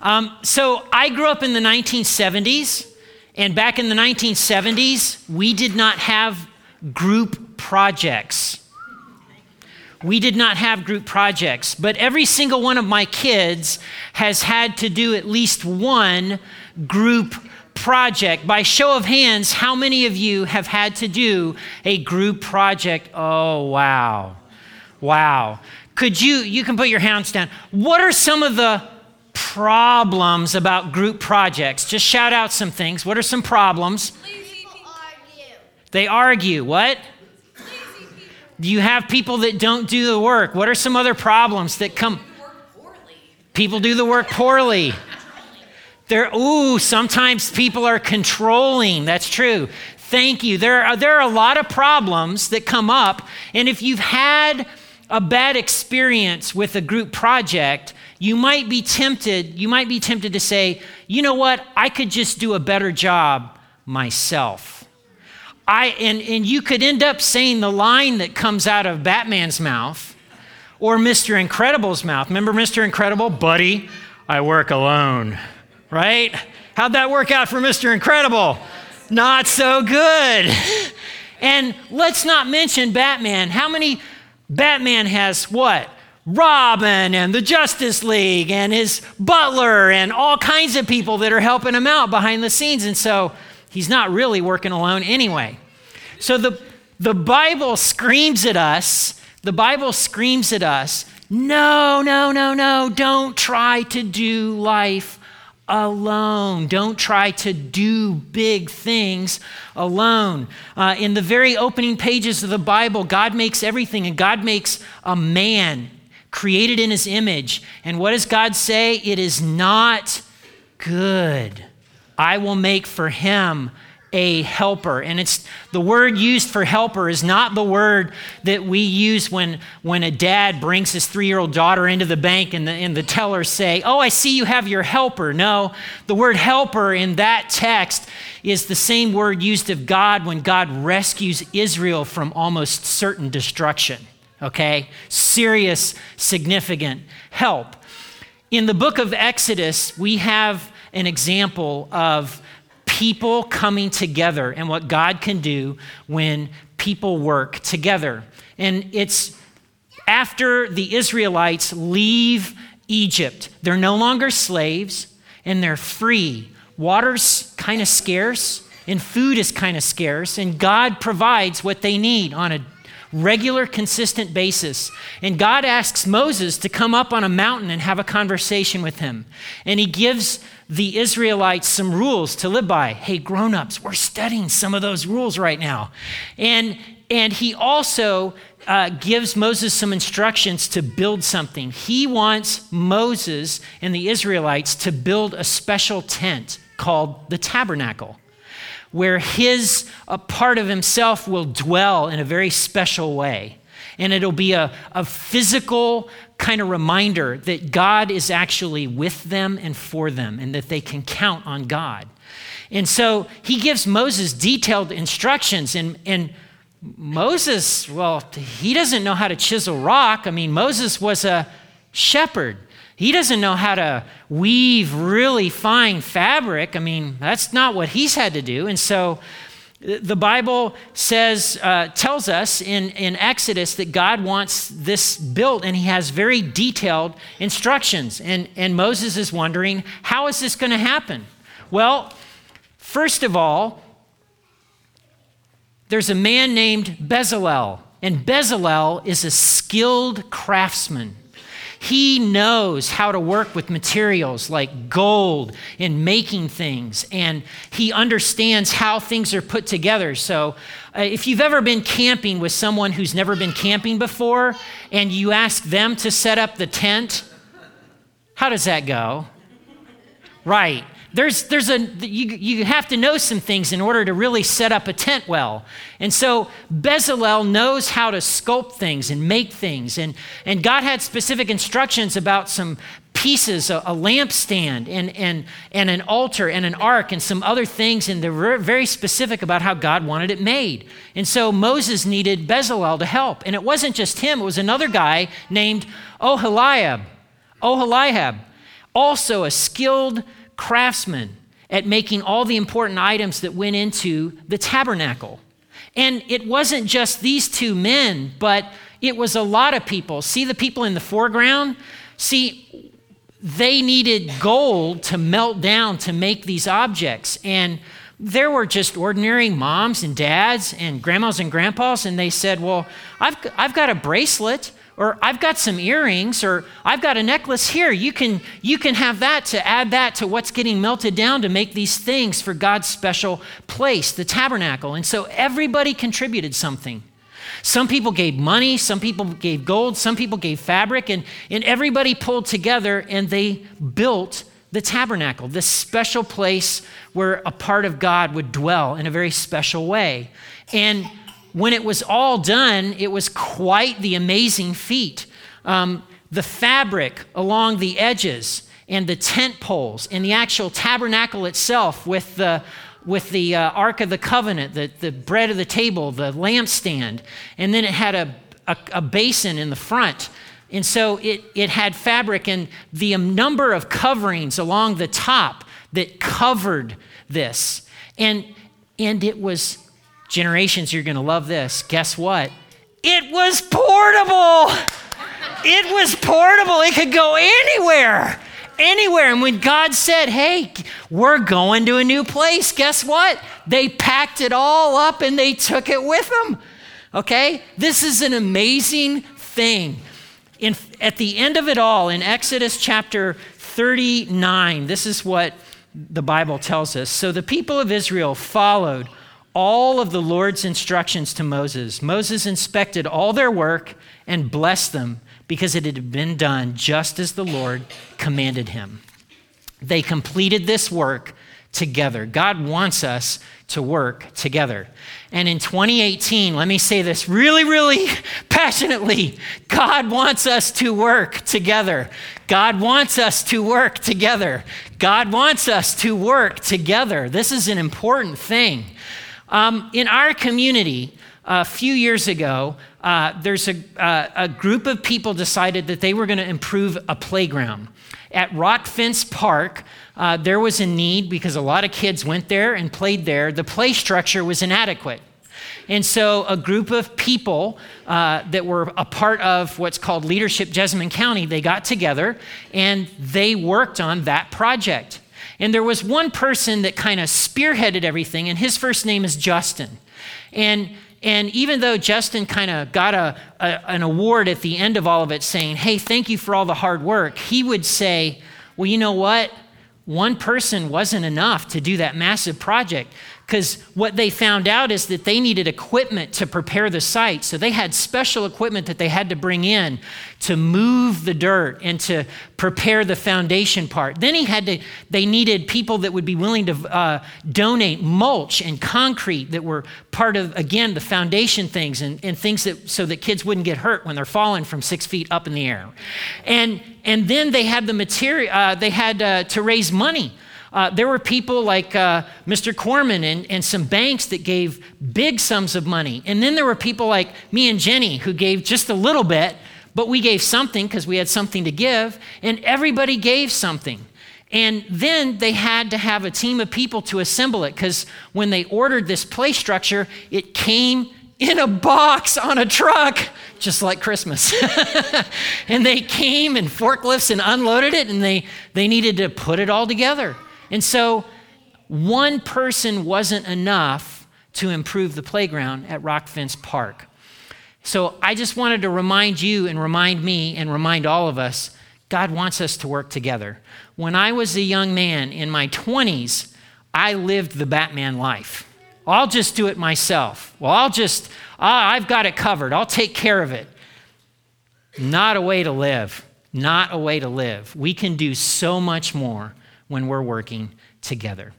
Um, so I grew up in the 1970s, and back in the 1970s, we did not have group projects. We did not have group projects, but every single one of my kids has had to do at least one group project. By show of hands, how many of you have had to do a group project? Oh, wow. Wow. Could you, you can put your hands down. What are some of the problems about group projects? Just shout out some things. What are some problems? Argue. They argue. What? You have people that don't do the work. What are some other problems that come? People do the work poorly. There, ooh, sometimes people are controlling. That's true. Thank you. There are, there are a lot of problems that come up. And if you've had a bad experience with a group project, you might be tempted, you might be tempted to say, you know what, I could just do a better job myself. I, and, and you could end up saying the line that comes out of Batman's mouth or Mr. Incredible's mouth. Remember Mr. Incredible? Buddy, I work alone right? How'd that work out for Mr. Incredible? Not so good. And let's not mention Batman. How many Batman has what? Robin and the Justice League and his butler and all kinds of people that are helping him out behind the scenes. And so he's not really working alone anyway. So the, the Bible screams at us, the Bible screams at us, no, no, no, no, don't try to do life alone. Don't try to do big things alone. Uh, in the very opening pages of the Bible, God makes everything, and God makes a man created in his image. And what does God say? It is not good. I will make for him a helper. And it's the word used for helper is not the word that we use when, when a dad brings his three year old daughter into the bank and the, and the tellers say, Oh, I see you have your helper. No, the word helper in that text is the same word used of God when God rescues Israel from almost certain destruction. Okay? Serious, significant help. In the book of Exodus, we have an example of people coming together and what God can do when people work together. And it's after the Israelites leave Egypt, they're no longer slaves and they're free. Water's kind of scarce and food is kind of scarce, and God provides what they need on a regular, consistent basis. And God asks Moses to come up on a mountain and have a conversation with him. And he gives the Israelites some rules to live by. Hey, grown-ups, we're studying some of those rules right now. And and he also uh, gives Moses some instructions to build something. He wants Moses and the Israelites to build a special tent called the tabernacle, where his a part of himself will dwell in a very special way. And it'll be a, a physical kind of reminder that God is actually with them and for them and that they can count on God. And so he gives Moses detailed instructions. And, and Moses, well, he doesn't know how to chisel rock. I mean, Moses was a shepherd. He doesn't know how to weave really fine fabric. I mean, that's not what he's had to do. And so the Bible says, uh, tells us in, in Exodus that God wants this built and he has very detailed instructions. And, and Moses is wondering, how is this going to happen? Well, first of all, there's a man named Bezalel, and Bezalel is a skilled craftsman. He knows how to work with materials like gold in making things, and he understands how things are put together. So, uh, if you've ever been camping with someone who's never been camping before, and you ask them to set up the tent, how does that go? Right there's, there's a, you, you have to know some things in order to really set up a tent well. And so Bezalel knows how to sculpt things and make things. And, and God had specific instructions about some pieces, a, a lampstand and, and, and an altar and an ark and some other things. And they're very specific about how God wanted it made. And so Moses needed Bezalel to help. And it wasn't just him, it was another guy named Oholiab. Oholiab. also a skilled craftsman at making all the important items that went into the tabernacle. And it wasn't just these two men, but it was a lot of people. See the people in the foreground? See, they needed gold to melt down to make these objects. And there were just ordinary moms and dads and grandmas and grandpas, and they said, Well, I've, I've got a bracelet or I've got some earrings, or I've got a necklace here. You can, you can have that to add that to what's getting melted down to make these things for God's special place, the tabernacle. And so everybody contributed something. Some people gave money, some people gave gold, some people gave fabric, and, and everybody pulled together and they built the tabernacle, this special place where a part of God would dwell in a very special way. And when it was all done, it was quite the amazing feat. Um, the fabric along the edges and the tent poles and the actual tabernacle itself with the with the uh, Ark of the Covenant, the, the bread of the table, the lampstand, and then it had a, a, a basin in the front. And so it, it had fabric and the number of coverings along the top that covered this. And, and it was Generations, you're going to love this. Guess what? It was portable. It was portable. It could go anywhere. Anywhere. And when God said, hey, we're going to a new place, guess what? They packed it all up and they took it with them. Okay? This is an amazing thing. In, at the end of it all, in Exodus chapter 39, this is what the Bible tells us. So the people of Israel followed all of the Lord's instructions to Moses. Moses inspected all their work and blessed them because it had been done just as the Lord commanded him. They completed this work together. God wants us to work together. And in 2018, let me say this really, really passionately God wants us to work together. God wants us to work together. God wants us to work together. This is an important thing. Um, in our community, a few years ago, uh, there's a, uh, a group of people decided that they were going to improve a playground. At Rock Fence Park, uh, there was a need because a lot of kids went there and played there. The play structure was inadequate. And so, a group of people uh, that were a part of what's called Leadership Jessamine County, they got together and they worked on that project. And there was one person that kind of spearheaded everything, and his first name is Justin. And and even though Justin kind of got a, a, an award at the end of all of it saying, hey, thank you for all the hard work, he would say, well, you know what? One person wasn't enough to do that massive project. Because what they found out is that they needed equipment to prepare the site. So they had special equipment that they had to bring in to move the dirt and to prepare the foundation part. Then he had to, they needed people that would be willing to uh, donate mulch and concrete that were part of, again, the foundation things and, and things that, so that kids wouldn't get hurt when they're falling from six feet up in the air. And, and then they had the material, uh, they had uh, to raise money uh, there were people like uh, Mr. Corman and, and some banks that gave big sums of money. And then there were people like me and Jenny who gave just a little bit, but we gave something because we had something to give. And everybody gave something. And then they had to have a team of people to assemble it because when they ordered this play structure, it came in a box on a truck, just like Christmas. and they came in forklifts and unloaded it, and they, they needed to put it all together. And so one person wasn't enough to improve the playground at Rock Fence Park. So I just wanted to remind you and remind me and remind all of us God wants us to work together. When I was a young man in my 20s, I lived the Batman life. I'll just do it myself. Well, I'll just, ah, I've got it covered. I'll take care of it. Not a way to live. Not a way to live. We can do so much more when we're working together.